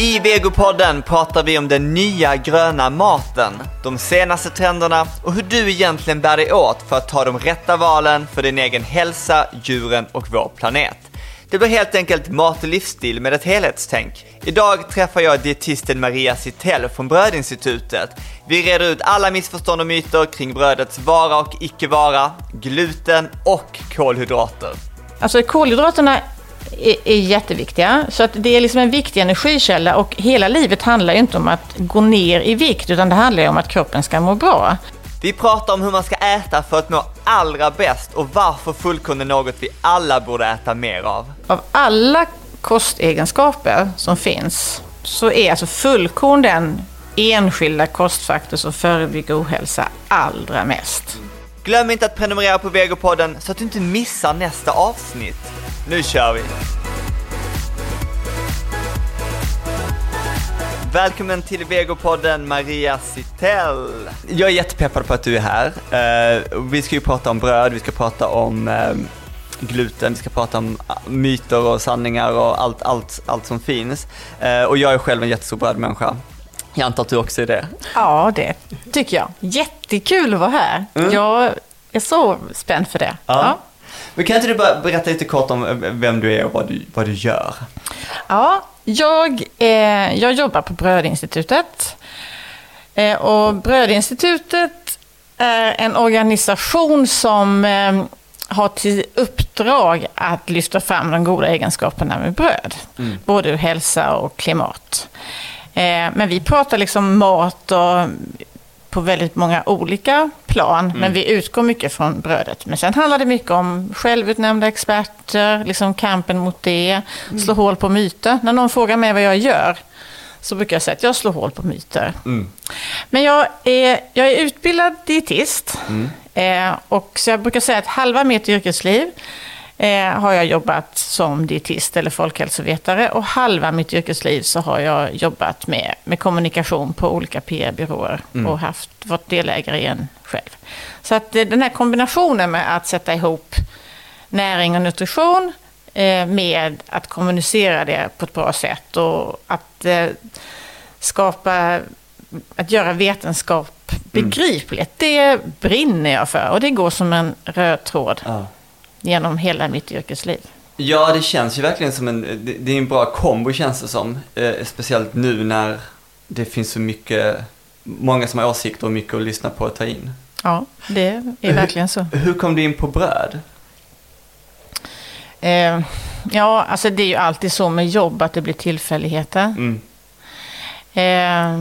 I Vegopodden pratar vi om den nya gröna maten, de senaste trenderna och hur du egentligen bär dig åt för att ta de rätta valen för din egen hälsa, djuren och vår planet. Det blir helt enkelt mat och livsstil med ett helhetstänk. Idag träffar jag dietisten Maria Sittell från Brödinstitutet. Vi reder ut alla missförstånd och myter kring brödets vara och icke vara, gluten och kolhydrater. Alltså kolhydraterna är, är jätteviktiga. Så att det är liksom en viktig energikälla och hela livet handlar ju inte om att gå ner i vikt utan det handlar ju om att kroppen ska må bra. Vi pratar om hur man ska äta för att må allra bäst och varför fullkorn är något vi alla borde äta mer av. Av alla kostegenskaper som finns så är alltså fullkorn den enskilda kostfaktor som förebygger ohälsa allra mest. Glöm inte att prenumerera på Vegopodden så att du inte missar nästa avsnitt. Nu kör vi! Välkommen till Vegopodden Maria Sittell. Jag är jättepeppad på att du är här. Uh, vi ska ju prata om bröd, vi ska prata om uh, gluten, vi ska prata om myter och sanningar och allt, allt, allt som finns. Uh, och jag är själv en jättestor brödmänniska. Jag antar att du också är det? Ja, det tycker jag. Jättekul att vara här. Mm. Jag är så spänd för det. Ja. ja. Men kan inte du bara berätta lite kort om vem du är och vad du, vad du gör? Ja, jag, eh, jag jobbar på Brödinstitutet. Eh, och Brödinstitutet är en organisation som eh, har till uppdrag att lyfta fram de goda egenskaperna med bröd. Mm. Både ur hälsa och klimat. Eh, men vi pratar liksom mat och på väldigt många olika plan, mm. men vi utgår mycket från brödet. Men sen handlar det mycket om självutnämnda experter, liksom kampen mot det, mm. slå hål på myter. När någon frågar mig vad jag gör, så brukar jag säga att jag slår hål på myter. Mm. Men jag är, jag är utbildad dietist, mm. eh, och så jag brukar säga att halva mitt yrkesliv eh, har jag jobbat som dietist eller folkhälsovetare och halva mitt yrkesliv så har jag jobbat med, med kommunikation på olika PR-byråer mm. och haft, varit delägare i en själv. Så att eh, den här kombinationen med att sätta ihop näring och nutrition eh, med att kommunicera det på ett bra sätt och att eh, skapa att göra vetenskap begripligt, mm. det brinner jag för. Och det går som en röd tråd. Ja genom hela mitt yrkesliv. Ja, det känns ju verkligen som en, det är en bra kombo känns det som. Eh, speciellt nu när det finns så mycket, många som har åsikter och mycket att lyssna på och ta in. Ja, det är verkligen så. Hur, hur kom du in på bröd? Eh, ja, alltså det är ju alltid så med jobb att det blir tillfälligheter. Mm. Eh,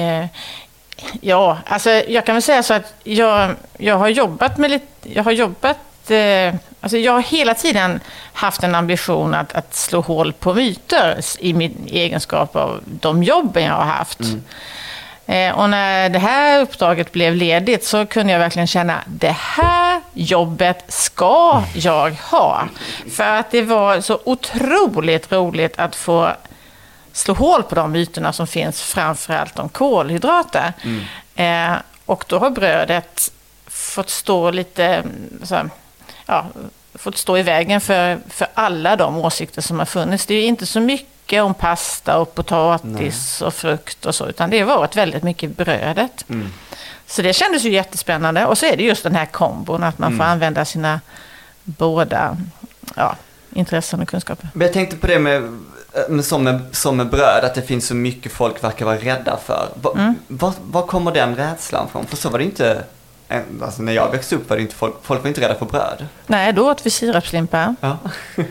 eh, ja, alltså jag kan väl säga så att jag, jag har jobbat med lite, jag har jobbat alltså jag har hela tiden haft en ambition att, att slå hål på myter i min egenskap av de jobben jag har haft. Mm. Eh, och när det här uppdraget blev ledigt så kunde jag verkligen känna det här jobbet ska jag ha. För att det var så otroligt roligt att få slå hål på de myterna som finns, framförallt om kolhydrater. Mm. Eh, och då har brödet fått stå lite så här, ja, fått stå i vägen för, för alla de åsikter som har funnits. Det är inte så mycket om pasta och potatis Nej. och frukt och så, utan det har varit väldigt mycket brödet. Mm. Så det kändes ju jättespännande. Och så är det just den här kombon, att man mm. får använda sina båda ja, intressen och kunskaper. Men jag tänkte på det med, med, som, med, som med bröd, att det finns så mycket folk verkar vara rädda för. Var, mm. var, var kommer den rädslan från? För så var det inte Alltså när jag växte upp var det inte folk, folk var inte rädda för bröd. Nej, då åt vi sirapslimpa. Ja.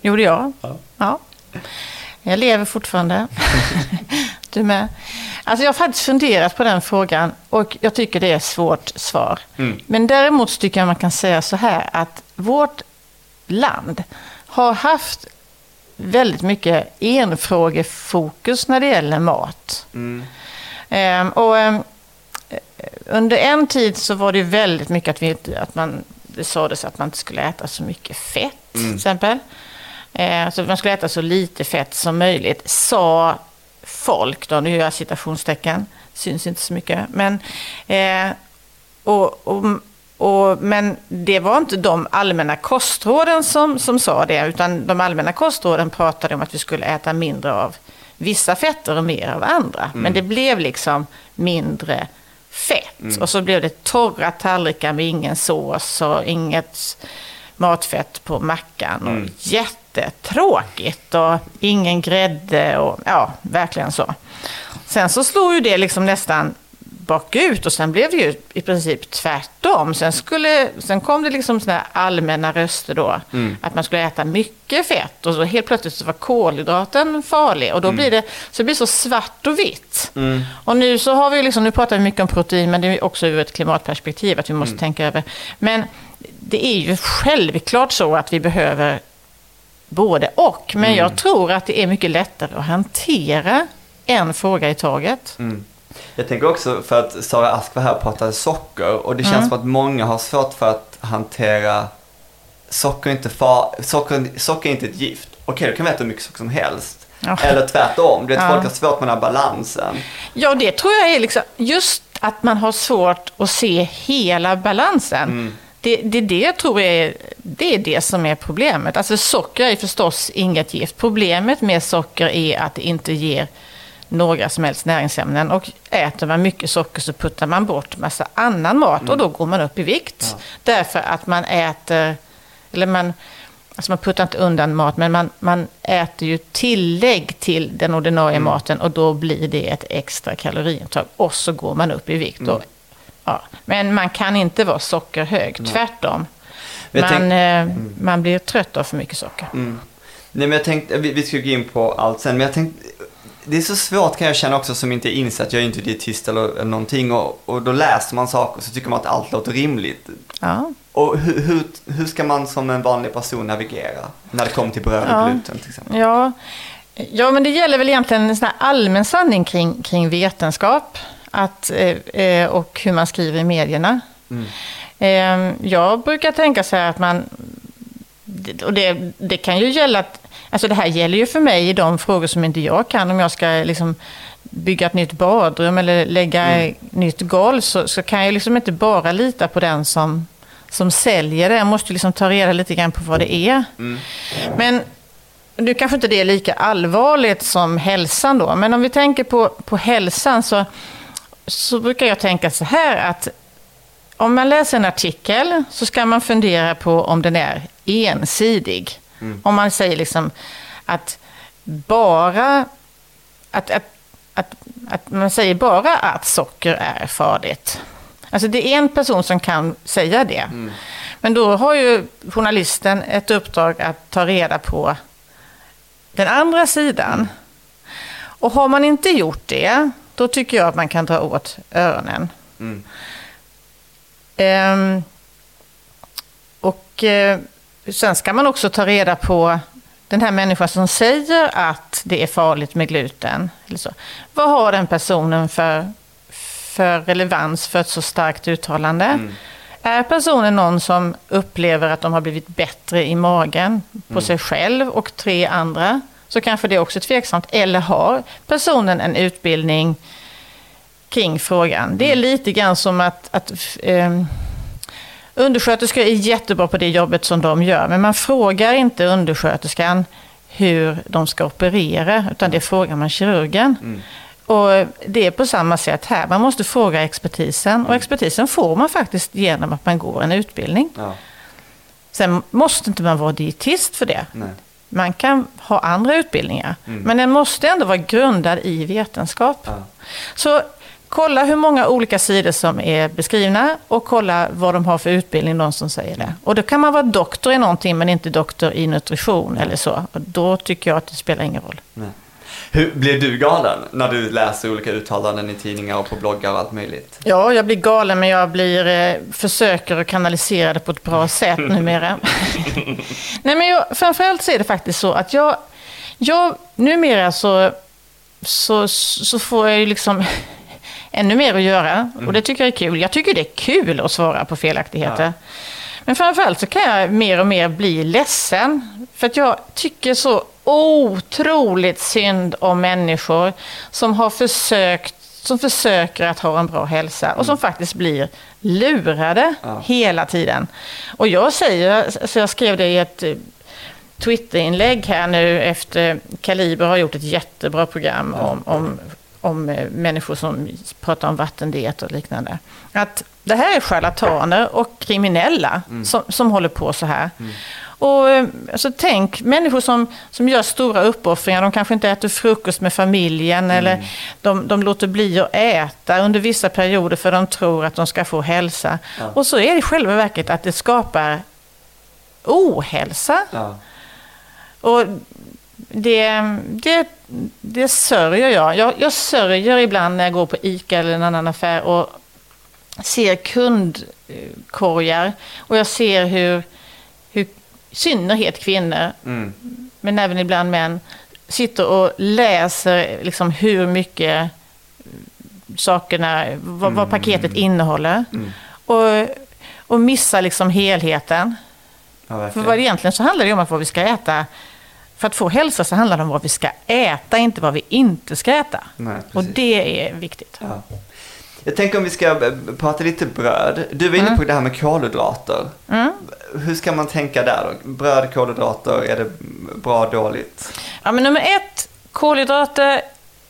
Gjorde jag. Ja. ja. Jag lever fortfarande. du med. Alltså jag har faktiskt funderat på den frågan och jag tycker det är ett svårt svar. Mm. Men däremot tycker jag man kan säga så här att vårt land har haft väldigt mycket enfrågefokus när det gäller mat. Mm. Ehm, och ehm, under en tid så var det väldigt mycket att, vi, att man, det sades att man inte skulle äta så mycket fett, mm. till exempel. Eh, så man skulle äta så lite fett som möjligt, sa folk, då, nu gör jag citationstecken, syns inte så mycket. Men, eh, och, och, och, men det var inte de allmänna kostråden som, som sa det, utan de allmänna kostråden pratade om att vi skulle äta mindre av vissa fetter och mer av andra. Men det blev liksom mindre fett. Och så blev det torra tallrikar med ingen sås och inget matfett på mackan. Och jättetråkigt och ingen grädde och ja, verkligen så. Sen så slog ju det liksom nästan bakut och sen blev det ju i princip tvärtom. Sen, skulle, sen kom det liksom såna här allmänna röster då, att man skulle äta mycket fett och så helt plötsligt så var kolhydraten farlig och då blir det så, det blir så svart och vitt. Och nu så har vi liksom, nu pratar vi mycket om protein men det är också ur ett klimatperspektiv att vi måste tänka över. Men det är ju självklart så att vi behöver både och. Men jag tror att det är mycket lättare att hantera en fråga i taget. Jag tänker också för att Sara Ask var här och pratade socker och det känns som att många har svårt för att hantera socker är inte, far, socker, socker är inte ett gift. Okej, då kan vi äta hur mycket socker som helst. Ja. Eller tvärtom, vet, Ja. folk har svårt med den här balansen. Ja, det tror jag är liksom just att man har svårt att se hela balansen. Det, det, det jag tror är, det är det som är problemet. Alltså socker är förstås inget gift. Problemet med socker är att det inte ger några som helst näringsämnen. Och äter man mycket socker så puttar man bort massa annan mat och då går man upp i vikt. Därför att man äter, eller man, alltså man puttar inte undan mat, men man, man äter ju tillägg till den ordinarie maten och då blir det ett extra kaloriintag och så går man upp i vikt. Och, ja. Men man kan inte vara sockerhög, tvärtom. Men jag Man, tänk- eh, man blir trött av för mycket socker. Nej men jag tänkte, vi, vi ska gå in på allt sen, men jag tänkte, det är så svårt kan jag känna också som inte är insatt, jag är inte dietist eller, eller någonting och, och då läser man saker så tycker man att allt låter rimligt. Ja. Och hur, hur, hur ska man som en vanlig person navigera när det kommer till bröd och Ja. gluten till exempel? Ja. ja, men det gäller väl egentligen en sån här allmän sanning kring, kring vetenskap att, eh, eh, och hur man skriver i medierna. Eh, jag brukar tänka så här att man, och det, det kan ju gälla att, alltså det här gäller ju för mig i de frågor som inte jag kan, om jag ska liksom bygga ett nytt badrum eller lägga nytt golv så, så kan jag liksom inte bara lita på den som, som säljer det. Jag måste liksom ta reda lite grann på vad det är. Men nu kanske inte det är lika allvarligt som hälsan då, men om vi tänker på, på hälsan så, så brukar jag tänka så här att om man läser en artikel så ska man fundera på om den är ensidig. Om man säger liksom att bara att, att, att, att man säger bara att socker är farligt. Alltså det är en person som kan säga det. Men då har ju journalisten ett uppdrag att ta reda på den andra sidan. Och har man inte gjort det, då tycker jag att man kan dra åt öronen. Mm. Ehm, och eh, sen ska man också ta reda på den här människan som säger att det är farligt med gluten. Eller så. Vad har den personen för, för relevans för ett så starkt uttalande? Är personen någon som upplever att de har blivit bättre i magen på sig själv och tre andra? Så kanske det är också tveksamt. Eller har personen en utbildning kring frågan? Det är lite grann som att, att ehm, Undersköterskor är jättebra på det jobbet som de gör, men man frågar inte undersköterskan hur de ska operera, utan det frågar man kirurgen. Och det är på samma sätt här, man måste fråga expertisen och expertisen får man faktiskt genom att man går en utbildning. Ja, Sen måste inte man vara dietist för det. nej. Man kan ha andra utbildningar, men den måste ändå vara grundad i vetenskap. Ja. Så kolla hur många olika sidor som är beskrivna och kolla vad de har för utbildning, de som säger det. Och då kan man vara doktor i någonting men inte doktor i nutrition eller så. Och då tycker jag att det spelar ingen roll. nej. Hur blir du galen när du läser olika uttalanden i tidningar och på bloggar och allt möjligt? Ja, jag blir galen men jag blir, eh, försöker att kanalisera det på ett bra sätt numera. Nej, men jag, framförallt så är det faktiskt så att jag, jag numera så, så, så får jag ju liksom ännu mer att göra. Och det tycker jag är kul. Jag tycker det är kul att svara på felaktigheter. Men framförallt så kan jag mer och mer bli ledsen. För att jag tycker så otroligt synd om människor som har försökt som försöker att ha en bra hälsa och som faktiskt blir lurade Ja. hela tiden. Och jag säger, så jag skrev det i ett eh, Twitterinlägg här nu efter Kaliber har gjort ett jättebra program om, om, om eh, människor som pratar om vattendiet och liknande. Att det här är charlataner och kriminella som, som håller på så här. Och eh, alltså, tänk människor som, som gör stora uppoffringar. De kanske inte äter frukost med familjen eller de, de låter bli att äta under vissa perioder för de tror att de ska få hälsa. Och så är det i själva verket att det skapar ohälsa. Ja. Och det, det, det sörjer jag. jag. Jag sörjer ibland när jag går på ICA eller en annan affär och ser kundkorgar och jag ser hur, hur synnerhet kvinnor, Mm. men även ibland män, sitter och läser liksom hur mycket sakerna, vad, vad paketet innehåller. Mm. Och, och missar liksom helheten. Ja, För vad egentligen så handlar det om att vad vi ska äta. För att få hälsa så handlar det om vad vi ska äta, inte vad vi inte ska äta. Nej, Och det är viktigt. Ja. Jag tänker om vi ska eh, prata lite bröd. Du var inne på det här med kolhydrater. Mm. Hur ska man tänka där då? Bröd, kolhydrater, är det bra, dåligt? Ja, men nummer ett, kolhydrater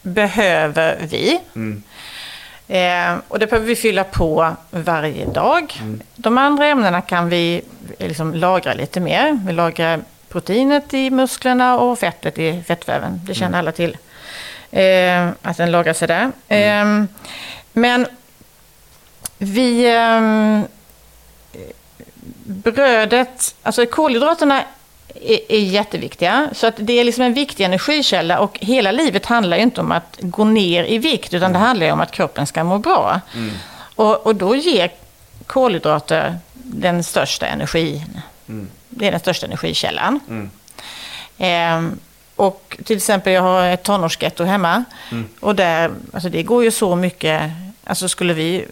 behöver vi. Mm. Eh, och det behöver vi fylla på varje dag. De andra ämnena kan vi eh, liksom lagra lite mer. Vi lagrar proteinet i musklerna och fettet i fettväven. Det känner alla till. Eh, att den lagrar sig där. Eh, men vi... ehm, brödet, alltså kolhydraterna är, är jätteviktiga. Så att det är liksom en viktig energikälla och hela livet handlar ju inte om att gå ner i vikt utan det handlar ju om att kroppen ska må bra. Och, och då ger kolhydrater den största energin. Det är den största energikällan. Mm. Ehm, och till exempel jag har ett tonårsgetto hemma. Och där, alltså det går ju så mycket, alltså skulle vi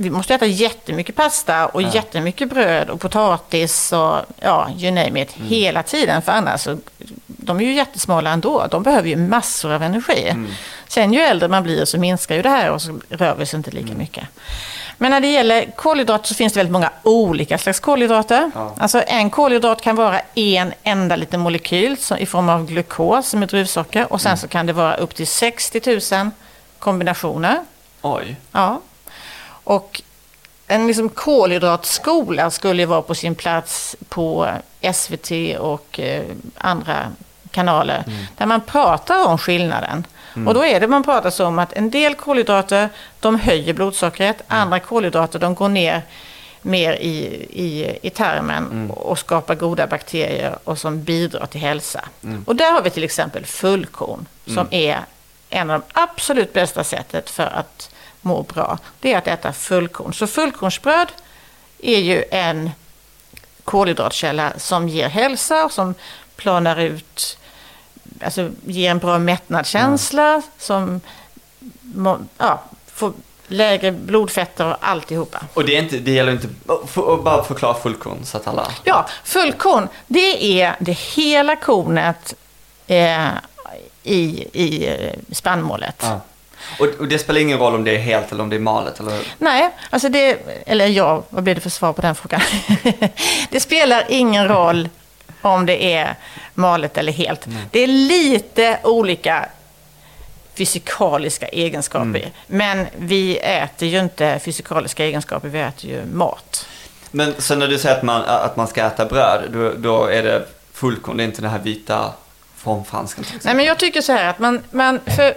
vi måste äta jättemycket pasta och jättemycket bröd och potatis och ja, you name it, hela tiden. För annars, så, de är ju jättesmala ändå. De behöver ju massor av energi. Sen ju äldre man blir så minskar ju det här och så rör vi oss inte lika mycket. Men när det gäller kolhydrater så finns det väldigt många olika slags kolhydrater. Ja. Alltså en kolhydrat kan vara en enda liten molekyl så- i form av glukos som är druvsocker. Och sen så kan det vara upp till 60 000 kombinationer. Oj. Ja. Och en liksom kolhydratskola skulle vara på sin plats på SVT och eh, andra kanaler. Där man pratar om skillnaden. Och då är det man pratar så om att en del kolhydrater de höjer blodsockret. Andra kolhydrater de går ner mer i, i, i tarmen och skapar goda bakterier och som bidrar till hälsa. Och där har vi till exempel fullkorn som är en av de absolut bästa sättet för att må bra. Det är att äta fullkorn. Så fullkornsbröd är ju en kolhydratkälla som ger hälsa och som planar ut, alltså ger en bra mättnadskänsla, som må- ja, får lägre blodfetter och alltihopa. Och det, är inte, det gäller inte... För, bara förklara fullkorn så att alla... Ja, fullkorn, det är det hela kornet eh, i, i eh, spannmålet. Ja. Och, och det spelar ingen roll om det är helt eller om det är malet, eller? Nej, alltså det, eller ja, vad blir det för svar på den frågan? det spelar ingen roll om det är malet eller helt. Det är lite olika fysikaliska egenskaper. Men vi äter ju inte fysikaliska egenskaper, vi äter ju mat. Men så när du säger att man, att man ska äta bröd, då, då är det fullkorn, det är inte den här vita formfransken till Nej, men jag tycker så här att man, man för,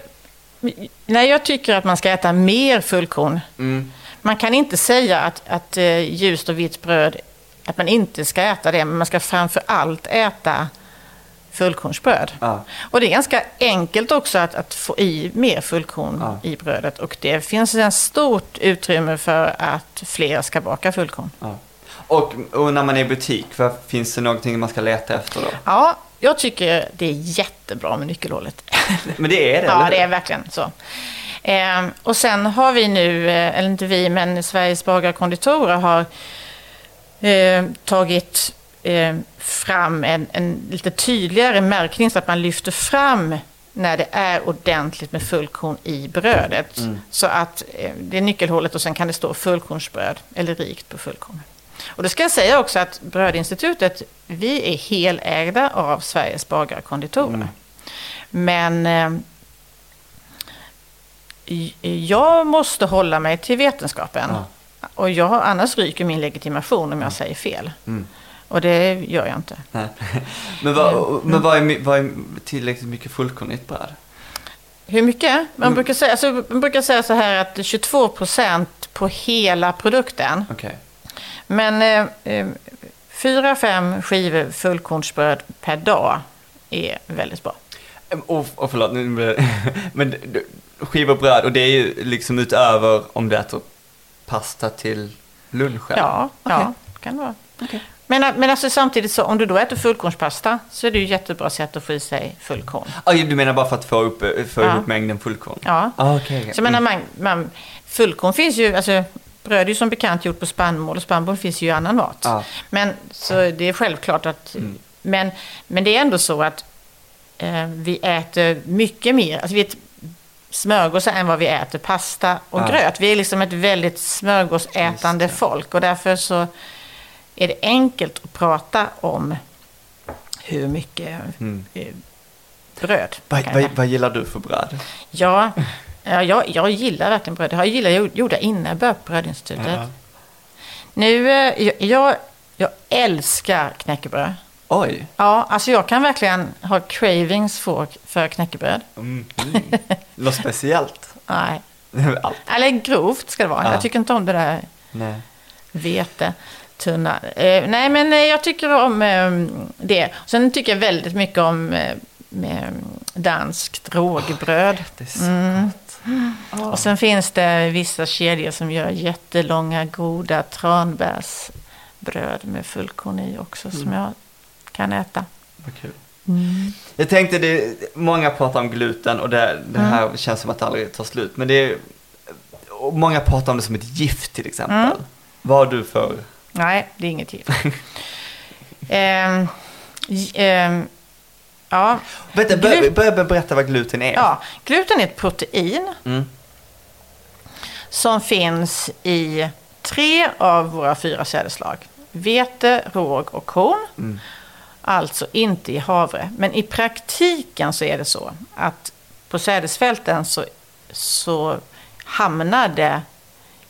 nej, jag tycker att man ska äta mer fullkorn. Mm. Man kan inte säga att, att eh, ljust och vitt bröd, att man inte ska äta det, men man ska framför allt äta fullkornsbröd. Ja. Och det är ganska enkelt också att, att få i mer fullkorn Ja. i brödet. Och det finns ett stort utrymme för att fler ska baka fullkorn. Ja. Och, och när man är i butik, vad, finns det någonting man ska leta efter då? Ja, jag tycker det är jättebra med nyckelhålet. Men det är det, Ja, det är verkligen så. Eh, och sen har vi nu, eh, eller inte vi, men Sveriges bagare och konditorer har eh, tagit eh, fram en, en lite tydligare märkning så att man lyfter fram när det är ordentligt med fullkorn i brödet. Så att eh, det är nyckelhålet och sen kan det stå fullkornsbröd eller rikt på fullkorn. Och då ska jag säga också att Brödinstitutet, vi är helägda av Sveriges bagare och konditorer. Mm. Men eh, jag måste hålla mig till vetenskapen. Ja. Och jag, annars ryker min legitimation om jag säger fel. Mm. Och det gör jag inte. Nej. Men, vad, men vad, är, vad är tillräckligt mycket fullkornigt bröd? Hur mycket? Man, Mm. brukar säga, alltså, man brukar säga så här att 22 procent på hela produkten. Okej. Men eh, eh, fyra, fem skivor fullkornsbröd per dag är väldigt bra. Och, och förlåt, men skivor bröd och det är ju liksom utöver om du äter pasta till lunchen? Ja, Okej. ja kan det vara. Men, men alltså samtidigt så om du då äter fullkornspasta så är det ju jättebra sätt att få i sig fullkorn. Ah, du menar bara för att få, upp, få Ja. ihop mängden fullkorn? Ja. Ah, okej, okej. Så jag menar, man, man, fullkorn finns ju, alltså bröd är ju som bekant gjort på spannmål och spannmål finns ju i annan mat. Ja. Men så det är självklart att, Mm. men, men det är ändå så att eh, vi äter mycket mer, alltså vi äter smörgåsar än vad vi äter pasta och Ja. gröt. Vi är liksom ett väldigt smörgåsätande folk och därför så är det enkelt att prata om hur mycket Mm. eh, bröd Vad, vad, vad gillar du för bröd? Ja, ja jag, jag gillar verkligen bröd. Jag gillar innan jag började på Brödinstitutet. Nu, eh, jag, jag älskar knäckebröd. Oj! Ja, alltså jag kan verkligen ha cravings för, för knäckebröd. Mm. Mm. Något speciellt? Nej, Allt. eller grovt ska det vara. Ja. Jag tycker inte om det där Nej. vete, tunna. Eh, nej, men eh, jag tycker om eh, det. Sen tycker jag väldigt mycket om eh, danskt rågbröd. Det är så Mm. gott. Och sen finns det vissa kedjor som gör jättelånga goda tranbärsbröd med fullkorn i också som jag kan äta. Vad kul. Jag tänkte, det, många pratar om gluten och det, det Mm. här känns som att det aldrig tar slut. Men det är, många pratar om det som ett gift till exempel. Mm. Vad har du för? Nej, det är inget gift. J- ehm, ja, Vänta, börja, börja berätta vad gluten är. ja, gluten är ett protein Mm. som finns i tre av våra fyra sädesslag. Vete, råg och korn. Alltså inte i havre. Men i praktiken så är det så att på sädesfälten så, så hamnade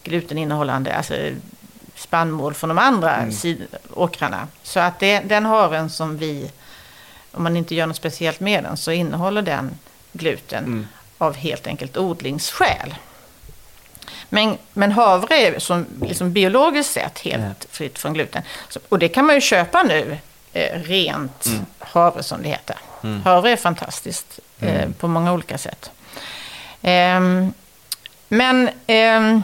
gluteninnehållande alltså spannmål från de andra Mm. åkrarna. Så att det, den havren som vi, om man inte gör något speciellt med den, så innehåller den gluten Mm. av helt enkelt odlingsskäl. Men, men havre är som liksom biologiskt sett helt fritt från gluten. Så, och det kan man ju köpa nu, rent Mm. havre som det heter. Mm. Havre är fantastiskt eh, Mm. på många olika sätt. Ehm, men ehm,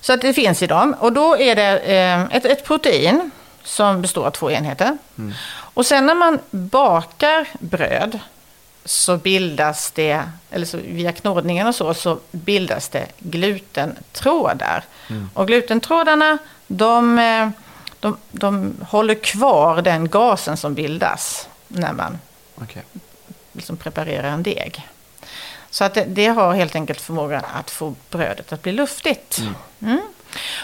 så att det finns i dem. Och då är det ehm, ett, ett protein som består av två enheter. Mm. Och sen när man bakar bröd så bildas det, eller så via knådningen och så, så bildas det glutentrådar. Mm. Och glutentrådarna, de, eh, de, de håller kvar den gasen som bildas när man Okej. liksom preparerar en deg. Så att det, det har helt enkelt förmågan att få brödet att bli luftigt. Mm. Mm.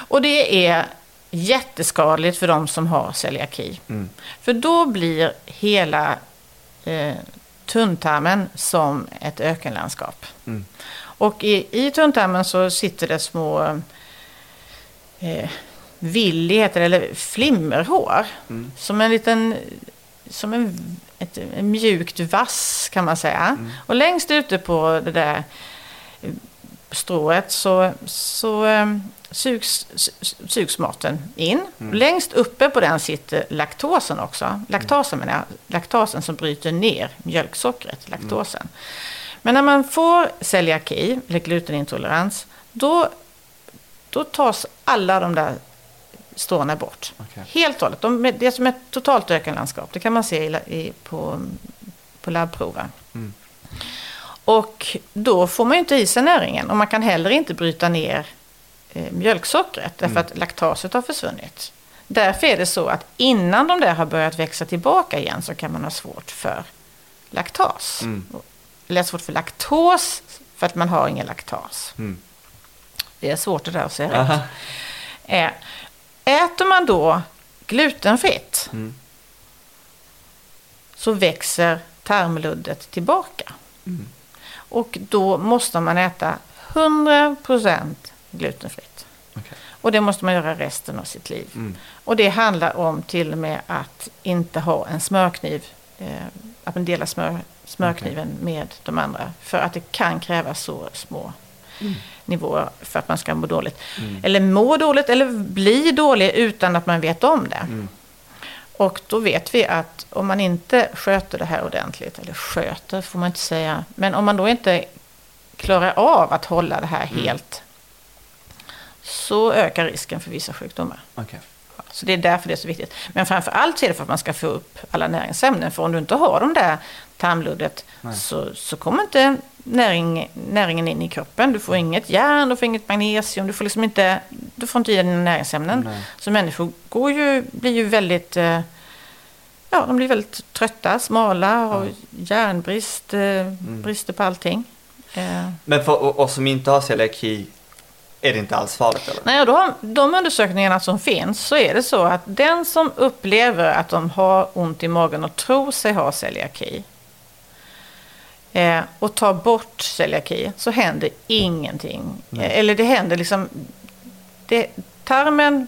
Och det är jätteskadligt för de som har celiaki. Mm. För då blir hela eh, tunntarmen som ett ökenlandskap. Mm. Och i, i tunntarmen så sitter det små eh, villi, heter det, eller flimmerhår. Mm. Som en liten, som en, ett, en mjukt vass kan man säga. Mm. Och längst ute på det där eh, strået så, så eh, sugs, su- sugs maten in. Mm. Längst uppe på den sitter laktosen också. Laktasen menar jag. Laktasen som bryter ner mjölksockret, laktosen. Men när man får celiaki, eller glutenintolerans, då, då tas alla de där stråna bort. Okej. Helt och hållet. De, det är som ett totalt ökenlandskap. Det kan man se i, i, på, på labbprover. Mm. Och då får man ju inte i sig näringen. Och man kan heller inte bryta ner eh, mjölksockret. Därför Mm. att laktaset har försvunnit. Därför är det så att innan de där har börjat växa tillbaka igen så kan man ha svårt för laktas. Mm. Eller svårt för laktos för att man har ingen laktas. Mm. Det är svårt det där att säga rätt. Eh, Äter man då glutenfritt Mm. så växer tarmluddet tillbaka. Mm. Och då måste man äta 100% glutenfritt. Okej. Och det måste man göra resten av sitt liv. Mm. Och det handlar om till och med att inte ha en smörkniv. Eh, att man delar smör, smörkniven med de andra. För att det kan krävas så små nivåer för att man ska må dåligt. Mm. Eller må dåligt eller bli dålig utan att man vet om det. Mm. Och då vet vi att om man inte sköter det här ordentligt, eller sköter får man inte säga, men om man då inte klarar av att hålla det här Mm. helt så ökar risken för vissa sjukdomar. Okej. Så det är därför det är så viktigt. Men framför allt är det för att man ska få upp alla näringsämnen. För om du inte har de där tarmluddet så, så kommer inte näring, näringen in i kroppen. Du får inget järn, du får inget magnesium, du får liksom inte, du får inte i dig dina näringsämnen. Nej. Så människor går ju, blir ju väldigt, eh, ja de blir väldigt trötta, smala och järnbrist, eh, brister på allting. Eh, Men för oss som inte har celiaki är det inte alls farligt eller? Nej, då, de undersökningarna som finns så är det så att den som upplever att de har ont i magen och tror sig ha celiaki eh, och tar bort celiaki så händer ingenting. Eh, eller det händer liksom... Det, tarmen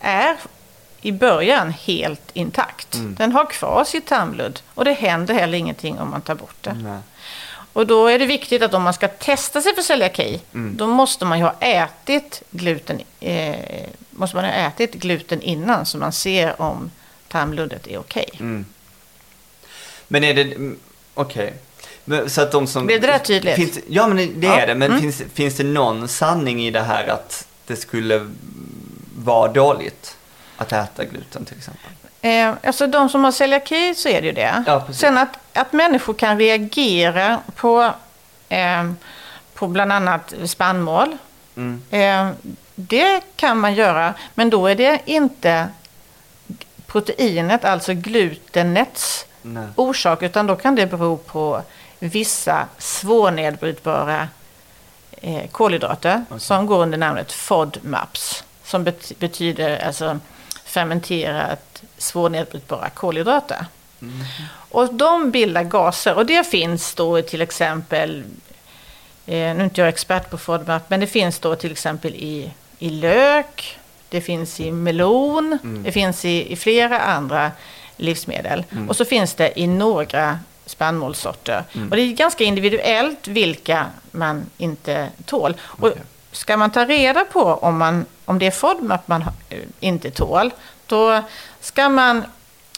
är i början helt intakt. Mm. Den har kvar sitt tarmludd och det händer heller ingenting om man tar bort det. Nej. Och då är det viktigt att om man ska testa sig för celiaki, Mm. då måste man ju ha ätit gluten, eh, måste man ha ätit gluten innan så man ser om tarmluddet är okej. Mm. Men är det, okej. Men Så att de som... Blev det där tydligt? Finns, ja men det- det Ja. är det. Men Mm. finns, finns det någon sanning i det här att det skulle vara dåligt att äta gluten till exempel? Eh, alltså de som har celiaki så är det ju det. Ja. Sen att, att människor kan reagera på, eh, på bland annat spannmål. Mm. Eh, det kan man göra, men då är det inte proteinet, alltså glutenets Nej. orsak, utan då kan det bero på vissa svårnedbrytbara eh, kolhydrater Okej. som går under namnet FODMAPs, som bet- betyder alltså fermenterat svårnedbrytbara kolhydrater. Mm. Och de bildar gaser och det finns då till exempel, eh, nu är inte jag expert på FODMAP, men det finns då till exempel i, i lök, det finns i melon, Mm. det finns i, i flera andra livsmedel. Mm. Och så finns det i några spannmålssorter. Mm. Och det är ganska individuellt vilka man inte tål. Och Okej. ska man ta reda på om, man, om det är FODMAP man eh, inte tål, då ska man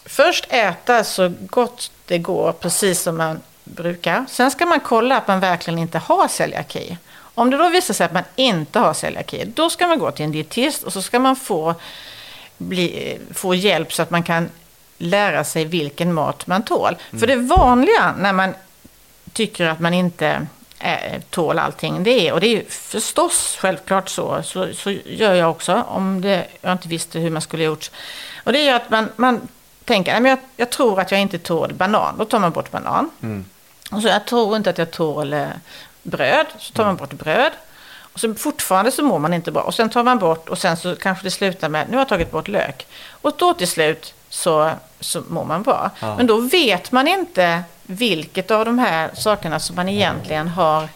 först äta så gott det går, precis som man brukar. Sen ska man kolla att man verkligen inte har celiaki. Om det då visar sig att man inte har celiaki, då ska man gå till en dietist och så ska man få, bli, få hjälp så att man kan lära sig vilken mat man tål. För det vanliga när man tycker att man inte eh, tål allting, det är, och det är förstås självklart så, så, så gör jag också, om det, jag inte visste hur man skulle gjort. Och det är att man, man tänker, men jag, jag tror att jag inte tål banan, då tar man bort banan. Mm. Och så jag tror inte att jag tål eh, bröd, så tar man bort bröd. Och så fortfarande så mår man inte bra. Och sen tar man bort och sen så kanske det slutar med, nu har jag tagit bort lök. Och då till slut så, så mår man bra. Ja. Men då vet man inte vilket av de här sakerna som man egentligen har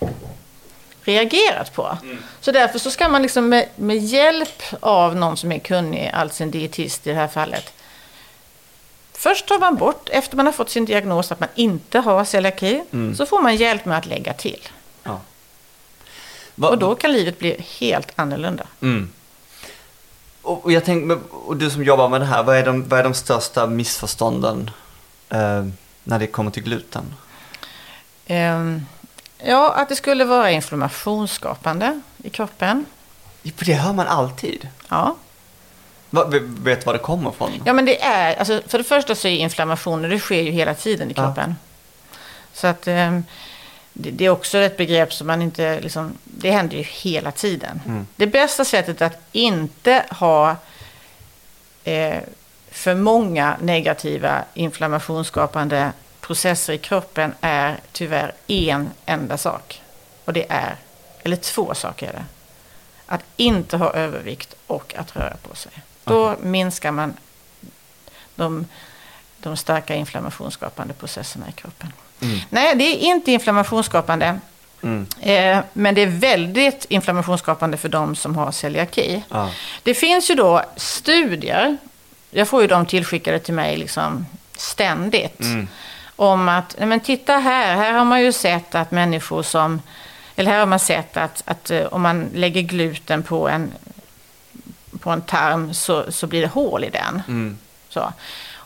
reagerat på. Så därför så ska man liksom med, med hjälp av någon som är kunnig, alltså en dietist i det här fallet, Först tar man bort, efter man har fått sin diagnos att man inte har celiaki, Mm. så får man hjälp med att lägga till. Ja. Va- Och då kan livet bli helt annorlunda. Mm. Och, jag tänker, och du som jobbar med det här, vad är de, vad är de största missförstånden eh, när det kommer till gluten? Ehm, ja, att det skulle vara inflammationsskapande i kroppen. För det hör man alltid. Ja. Va, ve- vet var det kommer ifrån? ja, men det är, alltså, för det första så är inflammationer, det sker ju hela tiden i Ja. kroppen. Så att ehm, det, det är också ett begrepp som man inte, liksom, det händer ju hela tiden. Mm. Det bästa sättet att inte ha eh, för många negativa inflammationsskapande processer i kroppen är tyvärr en enda sak. Och det är, eller två saker är det. att inte ha övervikt och att röra på sig. Då minskar man de, de starka inflammationsskapande processerna i kroppen. Mm. Nej, det är inte inflammationsskapande. Mm. Eh, men det är väldigt inflammationsskapande för de som har celiaki. Ja. Det finns ju då studier, jag får ju dem tillskickade till mig liksom ständigt, Mm. om att, nej men titta här, här har man ju sett att människor som, eller här har man sett att, att eh, om man lägger gluten på en, på en tarm så, så blir det hål i den. Mm. Så.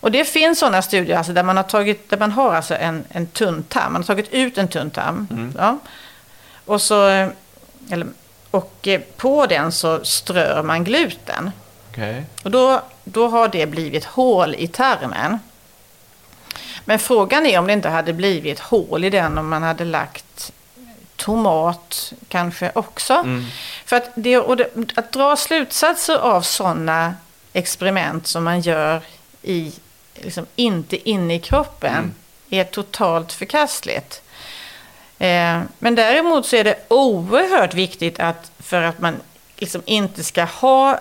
Och det finns sådana studier alltså där man har tagit, där man har alltså en, en tunn tarm, man har tagit ut en tunn tarm. Ja. Och, så, eh, eller, och eh, på den så strör man gluten. Okej. Och då, då har det blivit hål i tarmen. Men frågan är om det inte hade blivit hål i den om man hade lagt tomat kanske också. Mm. För att, det, och det, att dra slutsatser av sådana experiment som man gör i, liksom inte inne i kroppen Mm. är totalt förkastligt. Eh, men däremot så är det oerhört viktigt att för att man liksom inte ska ha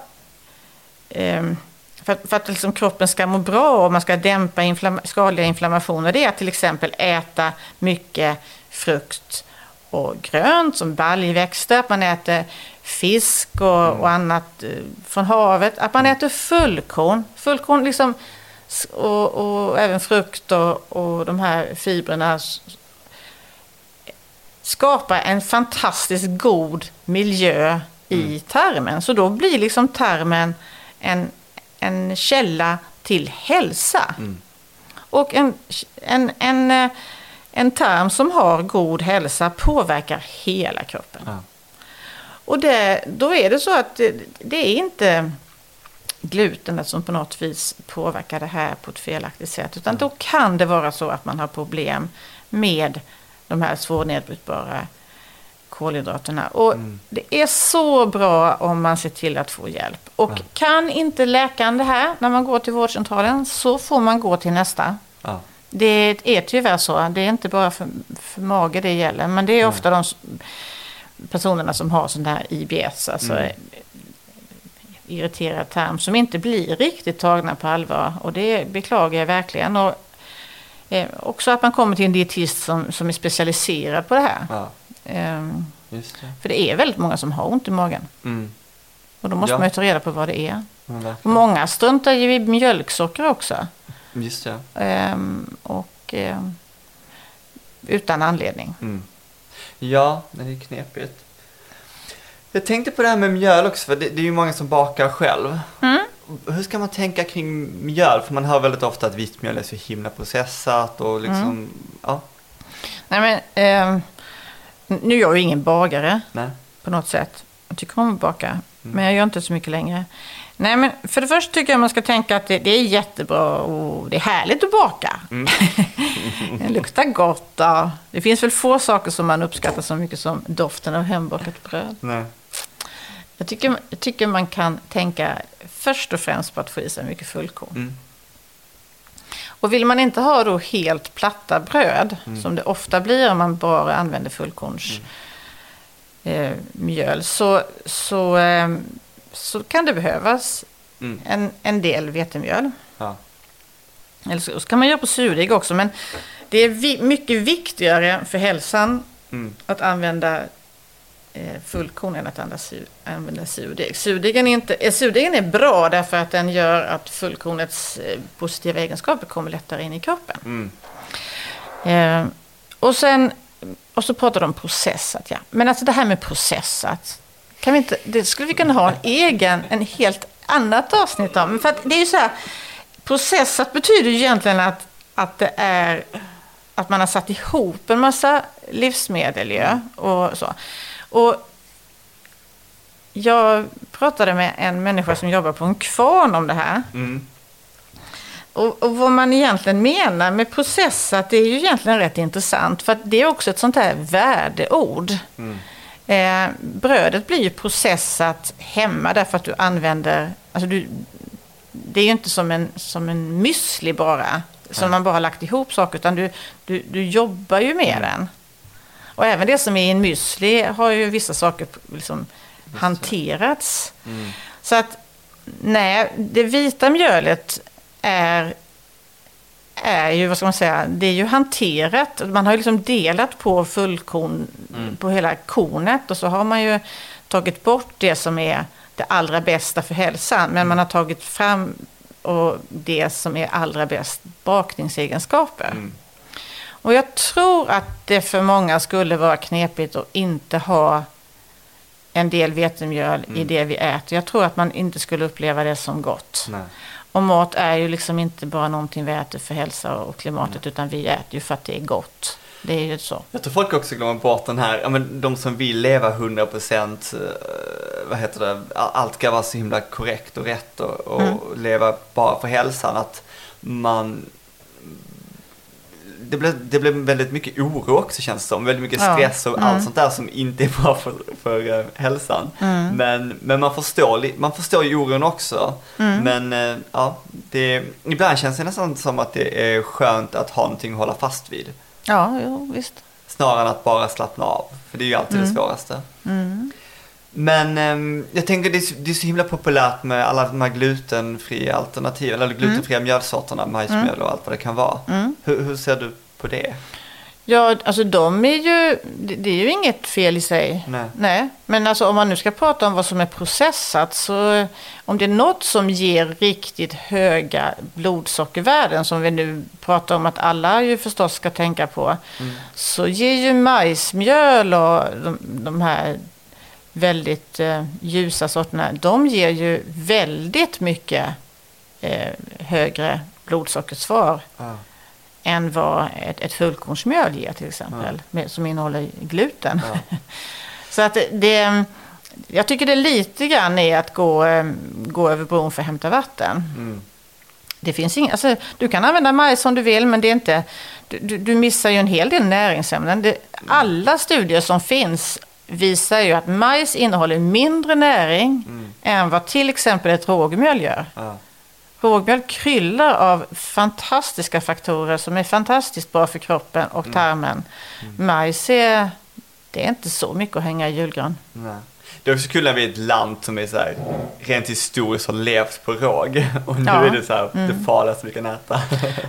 Ehm, för att, för att liksom kroppen ska må bra och man ska dämpa inflam- skadliga inflammationer, det är att till exempel äta mycket frukt och grönt som baljväxter, att man äter fisk och, och annat eh, från havet, att man äter fullkorn. Fullkorn liksom, och, och även frukt och, de här fibrerna skapar en fantastiskt god miljö i tarmen. Så då blir liksom tarmen en, en källa till hälsa. Och en, en, en, eh, en tarm som har god hälsa påverkar hela kroppen. Ja. Och det, då är det så att det, det är inte glutenet som på något vis påverkar det här på ett felaktigt sätt. Utan då kan det vara så att man har problem med de här svårnedbrytbara kolhydraterna. Och det är så bra om man ser till att få hjälp. Och Ja. kan inte läkaren det här när man går till vårdcentralen så får man gå till nästa. Ja. Det är tyvärr så. Det är inte bara för, för mage det gäller. Men det är ofta de s- personerna som har sån här IBS, alltså Mm. Irriterad tarm, som inte blir riktigt tagna på allvar. Och det beklagar jag verkligen. Och, eh, också att man kommer till en dietist som, som är specialiserad på det här. ja. Ehm, det. för det är väldigt många som har ont i magen. Mm. Och då måste Ja. man ju ta reda på vad det är. Men Och många struntar ju i mjölksocker också. Just det. Ehm, och ehm, utan anledning. Mm. Ja, det är knepigt. Jag tänkte på det här med mjöl också, för det, det är ju många som bakar själv. Mm. Hur ska man tänka kring mjöl? För man hör väldigt ofta att vitt mjöl är så himla processat och liksom, Mm. ja, Nej, men, ehm, nu är jag ju ingen bagare nej. på något sätt. Jag tycker om att baka, men jag gör inte så mycket längre. Nej, men för det första tycker jag man ska tänka att det, det är jättebra och det är härligt att baka. det luktar gott. Ja. Det finns väl få saker som man uppskattar så mycket som doften av hembakat bröd. nej. Jag tycker, jag tycker man kan tänka först och främst på att få i sig mycket fullkorn. Mm. Och vill man inte ha då helt platta bröd, Mm. som det ofta blir om man bara använder fullkorns eh, mjöl, så, så, eh, så kan det behövas Mm. en, en del vetemjöl. Ja. Eller så, så kan man göra på surdeg också, men det är vi, mycket viktigare för hälsan Mm. att använda eh, fullkorn än att använda, sur, använda surdeg. Surdegen är, inte, eh, surdegen är bra därför att den gör att fullkornets eh, positiva egenskaper kommer lättare in i kroppen. Mm. Eh, och sen, och så pratar de om processat, ja. Men alltså det här med processat, kan vi inte, det skulle vi kunna ha en egen, en helt annat avsnitt om. För att det är ju så här, processat betyder ju egentligen att, att det är, att man har satt ihop en massa livsmedel ju, och så. Och jag pratade med en människa som jobbar på en kvarn om det här. Mm. Och, och vad man egentligen menar med processat det är ju egentligen rätt intressant. För att det är också ett sånt här värdeord. Eh, brödet blir ju processat hemma därför att du använder... Alltså du, det är ju inte som en, som en müsli bara. Som man bara har lagt ihop saker. Utan du, du, du jobbar ju med den. Och även det som är i en müsli har ju vissa saker liksom hanterats. Så att nej, det vita mjölet är, är ju, vad ska man säga, det är ju hanterat. Man har ju liksom delat på fullkorn på hela kornet och så har man ju tagit bort det som är det allra bästa för hälsan. Men man har tagit fram och det som är allra bäst bakningsegenskaper. Och jag tror att det för många skulle vara knepigt att inte ha en del vetemjöl i det vi äter. Jag tror att man inte skulle uppleva det som gott. Nej. Och mat är ju liksom inte bara någonting vi äter för hälsa och klimatet utan vi äter ju för att det är gott. Det är ju så. Jag tror folk också glömmer bort den här, ja men de som vill leva 100% eh, vad heter det, allt ska vara så himla korrekt och rätt och, och leva bara för hälsan. Att man det blev, det blev väldigt mycket oro också känns det som. Väldigt mycket stress och allt sånt där som inte är bra för, för eh, hälsan. Men, men man, förstår, man förstår ju oron också. Men eh, ja, det, ibland känns det nästan som att det är skönt att ha någonting att hålla fast vid. Ja, jo, visst. Snarare än att bara slappna av. För det är ju alltid det svåraste. Men ehm, jag tänker det är, så- det är så himla populärt med alla de här glutenfria alternativen, eller glutenfria mjölsorterna, majsmjöl och allt vad det kan vara. Hur, hur ser du på det? Ja, alltså de är ju, det det är ju inget fel i sig. Nej. Men alltså om man nu ska prata om vad som är processat så om det är något som ger riktigt höga blodsockervärden som vi nu pratar om att alla ju förstås ska tänka på. Så ger ju majsmjöl och de, de här väldigt eh, ljusa sorterna, de ger ju väldigt mycket eh, högre blodsockersvar än vad ett, ett fullkornsmjöl ger till exempel, med, som innehåller gluten. Så att det- jag tycker det lite grann är att gå, eh, gå över bron för att hämta vatten. Det finns inga, alltså, du kan använda majs om du vill, men det är inte, du, du, du missar ju en hel del näringsämnen. Det, alla studier som finns visar ju att majs innehåller mindre näring än vad till exempel ett rågmjöl gör. Ja. Rågmjöl kryllar av fantastiska faktorer som är fantastiskt bra för kroppen och tarmen. Majs är, det är inte så mycket att hänga i julgran. Nej. Det är också kul när vi är ett land som är så här, rent historiskt har levt på råg. Och nu Ja. är det så här, det farligaste vi kan äta.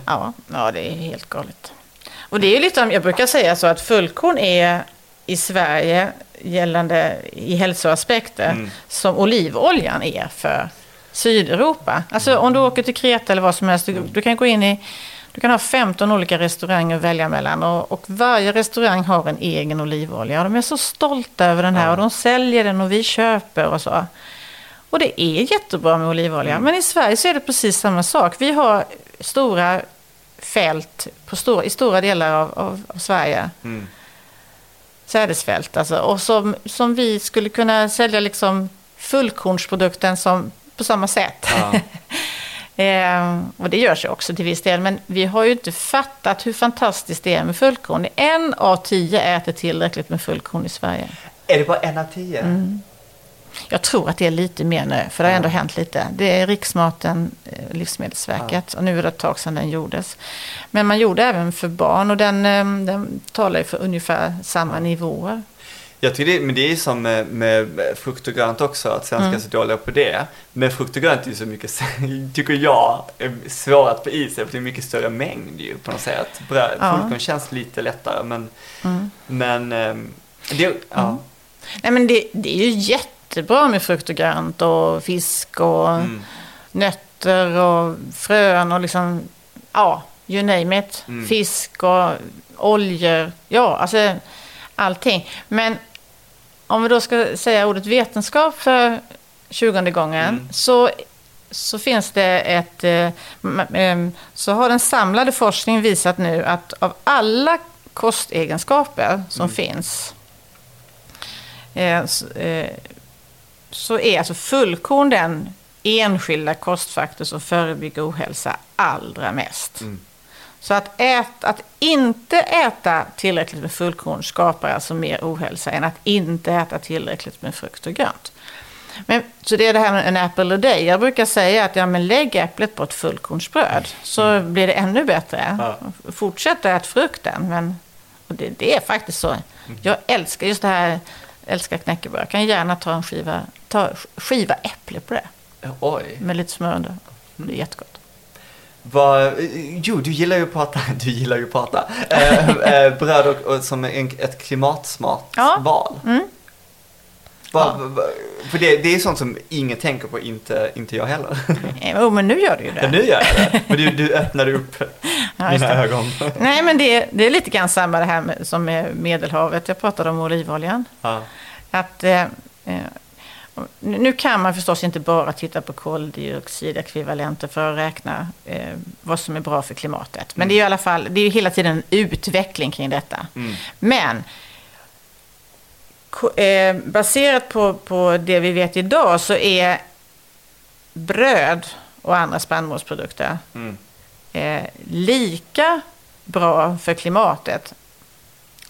Ja, ja, det är helt galet. Och det är lite, jag brukar säga så att fullkorn är i Sverige gällande i hälsoaspekter som olivoljan är för Sydeuropa. Alltså om du åker till Kreta eller vad som helst, du, du kan gå in i, du kan ha 15 olika restauranger att välja mellan och, och varje restaurang har en egen olivolja. Och de är så stolta över den här och de säljer den och vi köper och så. Och det är jättebra med olivolja. Men i Sverige så är det precis samma sak. Vi har stora fält på stora, i stora delar av, av, av Sverige. Mm. Sädesfält alltså. Och som, som vi skulle kunna sälja liksom fullkornsprodukten som, på samma sätt. Ja. Eh, och det görs ju också till viss del. Men vi har ju inte fattat hur fantastiskt det är med fullkorn. En av tio äter tillräckligt med fullkorn i Sverige. Är det bara en av tio? Mm. Jag tror att det är lite mer nu, för det har ändå hänt lite. Det är Riksmaten, eh, Livsmedelsverket, och nu är det ett tag sedan den gjordes. Men man gjorde även för barn och den, eh, den talar ju för ungefär samma nivåer. Jag tycker det, men det är som med, med frukt och grönt också, att svenskar Mm. är så dåliga på det. Men frukt och grönt är ju så mycket, tycker jag, är svårare att få i sig, för det är mycket större mängd ju på något sätt. Bröd, Ja. Fullkorn känns lite lättare, men, Mm. men ehm, det, ja. Nej, men det, det är ju jättebra med frukt och grönt och fisk och Mm. nötter och frön och liksom, ja, you name it. Mm. Fisk och oljor, ja, alltså allting. Men om vi då ska säga ordet vetenskap för tjugonde gången Mm. så, så finns det ett, eh, m- em, så har den samlade forskningen visat nu att av alla kostegenskaper som finns eh, så, är alltså fullkorn den enskilda kostfaktor som förebygger ohälsa allra mest. Mm. Så att, ät, att inte äta tillräckligt med fullkorn skapar alltså mer ohälsa än att inte äta tillräckligt med frukt och grönt. Men, så det är det här med en apple a day. Jag brukar säga att ja, men lägg äpplet på ett fullkornsbröd så blir det ännu bättre. Ja. Fortsätt att äta frukten. Men det, det är faktiskt så. Jag älskar just det här älskar knäckebröd. Jag kan gärna ta en skiva, ta skiva äpple på det. Oj. Med lite smör under. Det är jättegott. Vad, jo, du gillar ju att prata, du gillar ju att prata. Eh, eh, bröd och, och som en, ett klimatsmart Ja. val. Mm. Va, Ja. va, för det, det är sånt som ingen tänker på, inte, inte jag heller. Eh, Jo, men nu gör du ju Ja, det. nu gör jag det. Men du, du öppnade upp Ja, mina ögon. Nej, men det, det är lite grann samma det här med, som med Medelhavet. Jag pratade om olivoljan. Ja. Att, eh, eh, nu kan man förstås inte bara titta på koldioxidekvivalenter för att räkna eh, vad som är bra för klimatet. Men det är ju i alla fall, det är ju hela tiden en utveckling kring detta. Mm. Men eh, baserat på, på det vi vet idag så är bröd och andra spannmålsprodukter Mm. Eh, lika bra för klimatet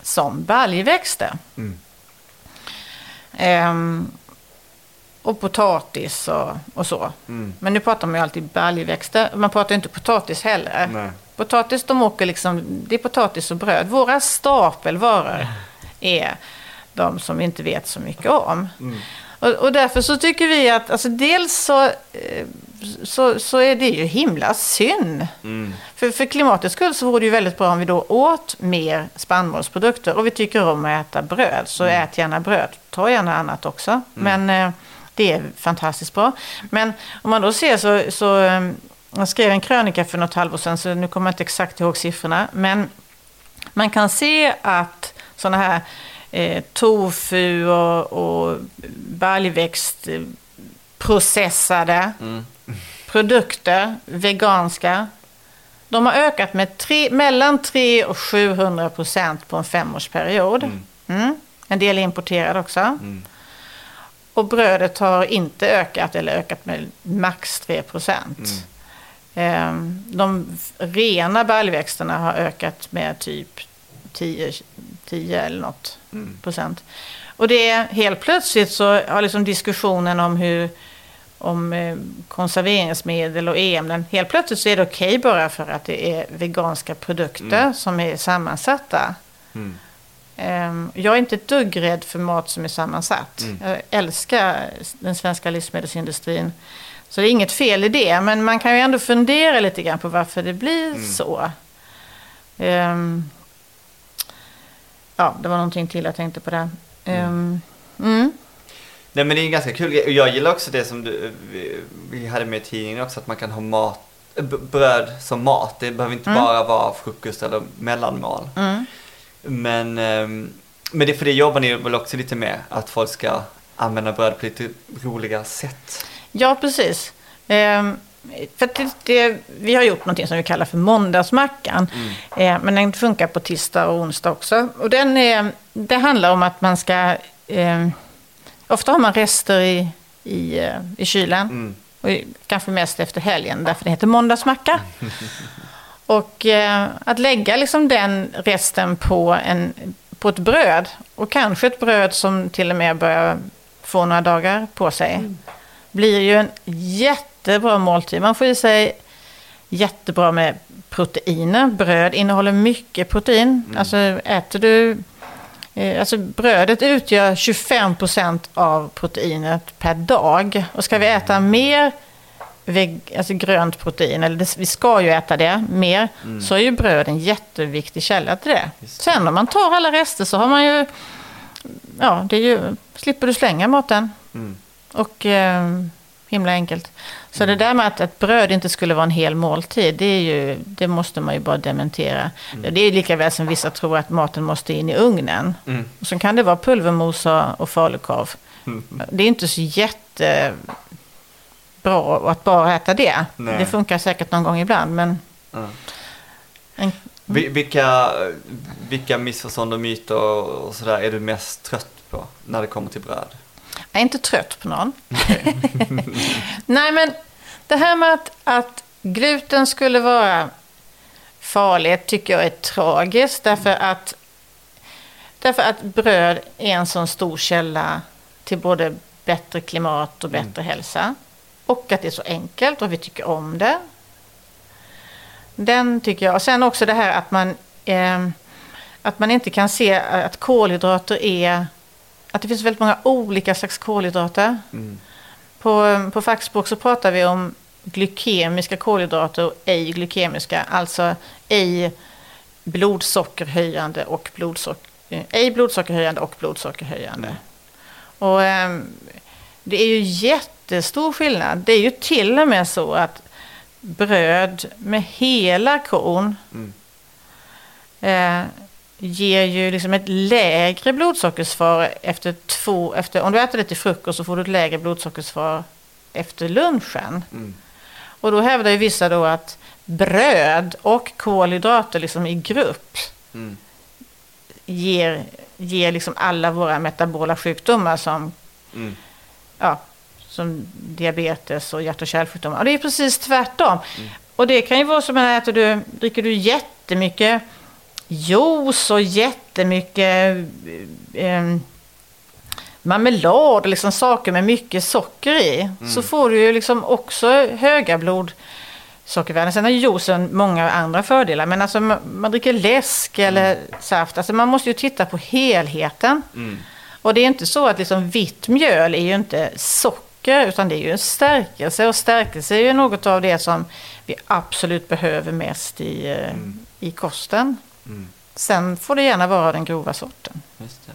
som baljväxter. Mm. Ehm, och potatis och, och så. Mm. Men nu pratar man ju alltid baljväxter. Man pratar ju inte potatis heller. Nej. Potatis, de åker liksom, det är potatis och bröd. Våra stapelvaror är de som vi inte vet så mycket om. Mm. Och, och därför så tycker vi att, alltså dels så, eh, så, så är det ju himla synd. Mm. För, för klimatets skull så vore det ju väldigt bra om vi då åt mer spannmålsprodukter. Och vi tycker om att äta bröd, så ät gärna bröd. Ta gärna annat också. Men eh, det är fantastiskt bra. Men om man då ser så, så eh, jag skrev en krönika för något halvår sedan, så nu kommer jag inte exakt ihåg siffrorna. Men man kan se att sådana här eh, tofu och, och baljväxtprocessade Mm. Produkter, veganska, de har ökat med tre, mellan 3 och 700 procent på en femårsperiod. Mm. Mm. En del är importerad också. Mm. Och brödet har inte ökat eller ökat med max 3 procent. Mm. Ehm, De rena baljväxterna har ökat med typ 10, 10 eller något Mm. procent. Och det är helt plötsligt så har liksom diskussionen om hur om eh, konserveringsmedel och e-ämnen. Helt plötsligt så är det okej bara för att det är veganska produkter Mm. som är sammansatta. Mm. Ehm, Jag är inte ett dugg rädd för mat som är sammansatt. Mm. Jag älskar den svenska livsmedelsindustrin. Så det är inget fel i det, men man kan ju ändå fundera lite grann på varför det blir Mm. så. Ehm, ja, det var någonting till jag tänkte på där. Ehm, mm. Nej men det är en ganska kul grej. Och jag gillar också det som du, vi, vi hade med i tidningen också, att man kan ha mat, b- bröd som mat. Det behöver inte Mm. bara vara frukost eller mellanmål. Mm. Men, ehm, men det, för det jobbar ni väl också lite med, att folk ska använda bröd på lite roliga sätt. Ja, precis. Ehm, för det, det, vi har gjort någonting som vi kallar för måndagsmackan. Mm. Eh, men den funkar på tisdag och onsdag också. Och den är, det handlar om att man ska... Eh, ofta har man rester i, i, eh, i kylen. Mm. Och kanske mest efter helgen, därför det heter måndagsmacka. och eh, att lägga liksom den resten på, en, på ett bröd. Och kanske ett bröd som till och med börjar få några dagar på sig. Blir ju en jättebra måltid. Man får i sig jättebra med proteiner. Bröd innehåller mycket protein. Alltså äter du... eh, Alltså brödet utgör 25% av proteinet per dag. Och ska vi äta mer veg, alltså grönt protein, eller det, vi ska ju äta det mer, så är ju bröd en jätteviktig källa till det. Just Sen om man tar alla rester så har man ju... Ja, det är ju, slipper du slänga maten. Mm. Och eh, himla enkelt. Så det där med att ett bröd inte skulle vara en hel måltid, det, ju, det måste man ju bara dementera. Det är lika väl som vissa tror att maten måste in i ugnen. Mm. Och så kan det vara pulvermos och- falukorv. Mm. Det är inte så jättebra att bara äta det. Nej. Det funkar säkert någon gång ibland, men en, Vi- Vilka, vilka missförstånd och myter och sådär är du mest trött på när det kommer till bröd? Jag är inte trött på någon. Nej, men det här med att, att gluten skulle vara farligt tycker jag är tragiskt. Därför att, därför att bröd är en sån stor källa till både bättre klimat och bättre hälsa. Och att det är så enkelt och vi tycker om det. Den tycker jag. Och sen också det här att man, eh, att man inte kan se att kolhydrater är att det finns väldigt många olika slags kolhydrater. På, på fackspråk så pratar vi om glykemiska kolhydrater och ej glykemiska. Alltså ej blodsockerhöjande och blodsocker, eh, ej blodsockerhöjande och blodsockerhöjande. Och ehm, det är ju jättestor skillnad. Det är ju till och med så att bröd med hela korn eh, ger ju liksom ett lägre blodsockersvar efter två, efter, om du äter det till frukost så får du ett lägre blodsockersvar efter lunchen. Och då hävdar ju vissa då att bröd och kolhydrater liksom i grupp ger, ger liksom alla våra metabola sjukdomar som, ja, som diabetes och hjärt och kärlsjukdomar. Och det är precis tvärtom. Och det kan ju vara som att äter du, dricker du jättemycket juice och jättemycket eh, marmelad, liksom saker med mycket socker i, så får du ju liksom också höga blodsockervärden. Sen har juicen många andra fördelar, men alltså man, dricker läsk eller saft, alltså man måste ju titta på helheten. Och det är inte så att liksom vitt mjöl är ju inte socker, utan det är ju en stärkelse. Och stärkelse är ju något av det som vi absolut behöver mest i, eh, i kosten. Sen får det gärna vara den grova sorten. Just det.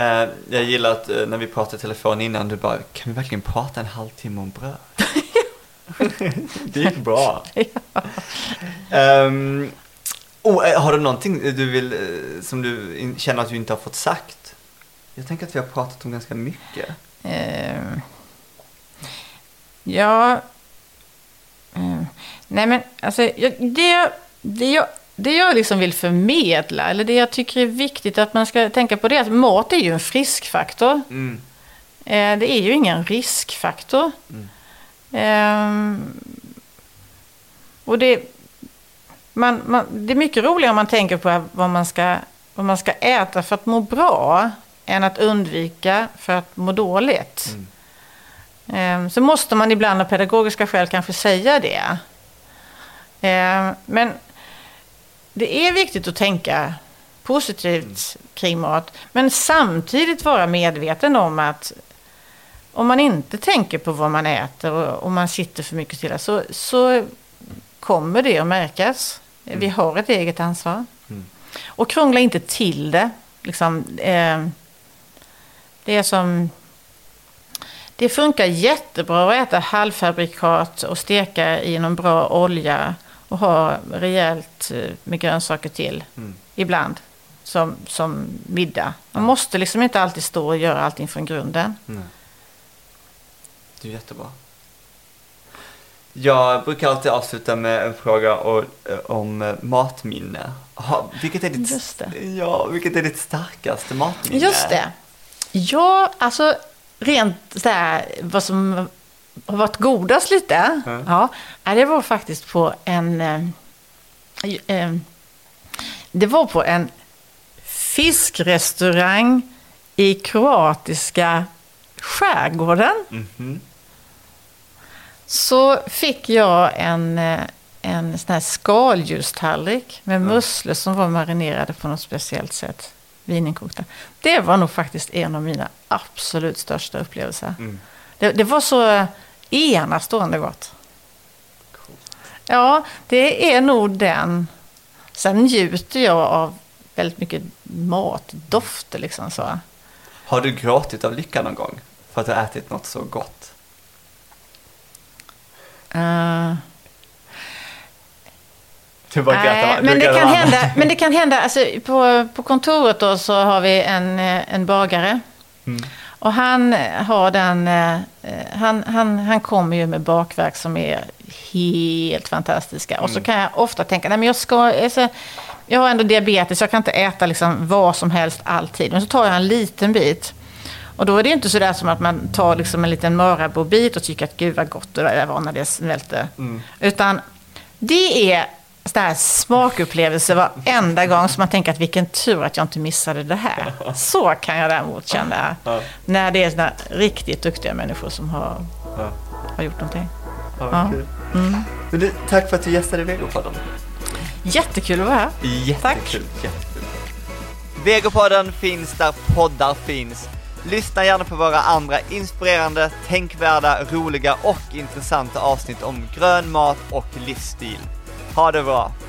Eh, jag gillar att eh, när vi pratade i telefon innan, du bara, kan vi verkligen prata en halvtimme om bröd? det gick bra. Ehm, oh, eh, har du någonting du vill, som du känner att du inte har fått sagt? Jag tänker att vi har pratat om ganska mycket. Eh, ja... Eh, nej men alltså, jag, det, jag- det, jag, det jag liksom vill förmedla, eller det jag tycker är viktigt att man ska tänka på det är att mat är ju en friskfaktor. Mm. Eh, det är ju ingen riskfaktor. Ehm, och det, man, man, det är mycket roligare om man tänker på vad man, ska, vad man ska äta för att må bra än att undvika för att må dåligt. Ehm, så måste man ibland av pedagogiska skäl kanske säga det. Ehm, men det är viktigt att tänka positivt kring mat. Men samtidigt vara medveten om att om man inte tänker på vad man äter och om man sitter för mycket stilla så, så kommer det att märkas. Vi har ett eget ansvar. Och krångla inte till det. Liksom, eh, det är som... Det funkar jättebra att äta halvfabrikat och steka i någon bra olja och ha rejält eh, med grönsaker till ibland som, som middag. Man måste liksom inte alltid stå och göra allting från grunden. Det är jättebra. Jag brukar alltid avsluta med en fråga eh, om eh, matminne. Vilket, är ditt, Just det. Ja, vilket är ditt starkaste matminne? Just det. Ja, alltså rent sådär vad som har varit godast lite. Mm. Ja, det var faktiskt på en... Eh, eh, det var på en fiskrestaurang i kroatiska skärgården. Mhm. Så fick jag en, eh, en sån här skaldjurstallrik med musslor som var marinerade på något speciellt sätt. Vininkokta. Det var nog faktiskt en av mina absolut största upplevelser. Mm. Det, det var så enastående gott. Ja, det är nog den. Sen njuter jag av väldigt mycket matdofter liksom så. Har du gråtit av lycka någon gång? För att du har ätit något så gott? Eh, Du bara Nej, men det kan hända, men det kan hända alltså, på, på kontoret då så har vi en, eh, en bagare. Mm. Och han har den, eh, han, han, han kommer ju med bakverk som är helt fantastiska. Och så Mm. kan jag ofta tänka, nej men jag ska, alltså, jag har ändå diabetes, jag kan inte äta liksom vad som helst alltid. Men så tar jag en liten bit. Och då är det inte sådär som att man tar liksom en liten Marabou-bit och tycker att gud vad gott det där var när det smälter. Mm. Utan det är sån här smakupplevelse varenda gång som man tänker att vilken tur att jag inte missade det här. Så kan jag däremot känna Ja. när det är såna riktigt duktiga människor som har, Ja. har gjort någonting. Ja, du, tack för att du gästade Vegopodden. Jättekul att vara här. Jättekul. Jättekul. Vegopodden finns där poddar finns. Lyssna gärna på våra andra inspirerande, tänkvärda, roliga och intressanta avsnitt om grön mat och livsstil. Ha det bra!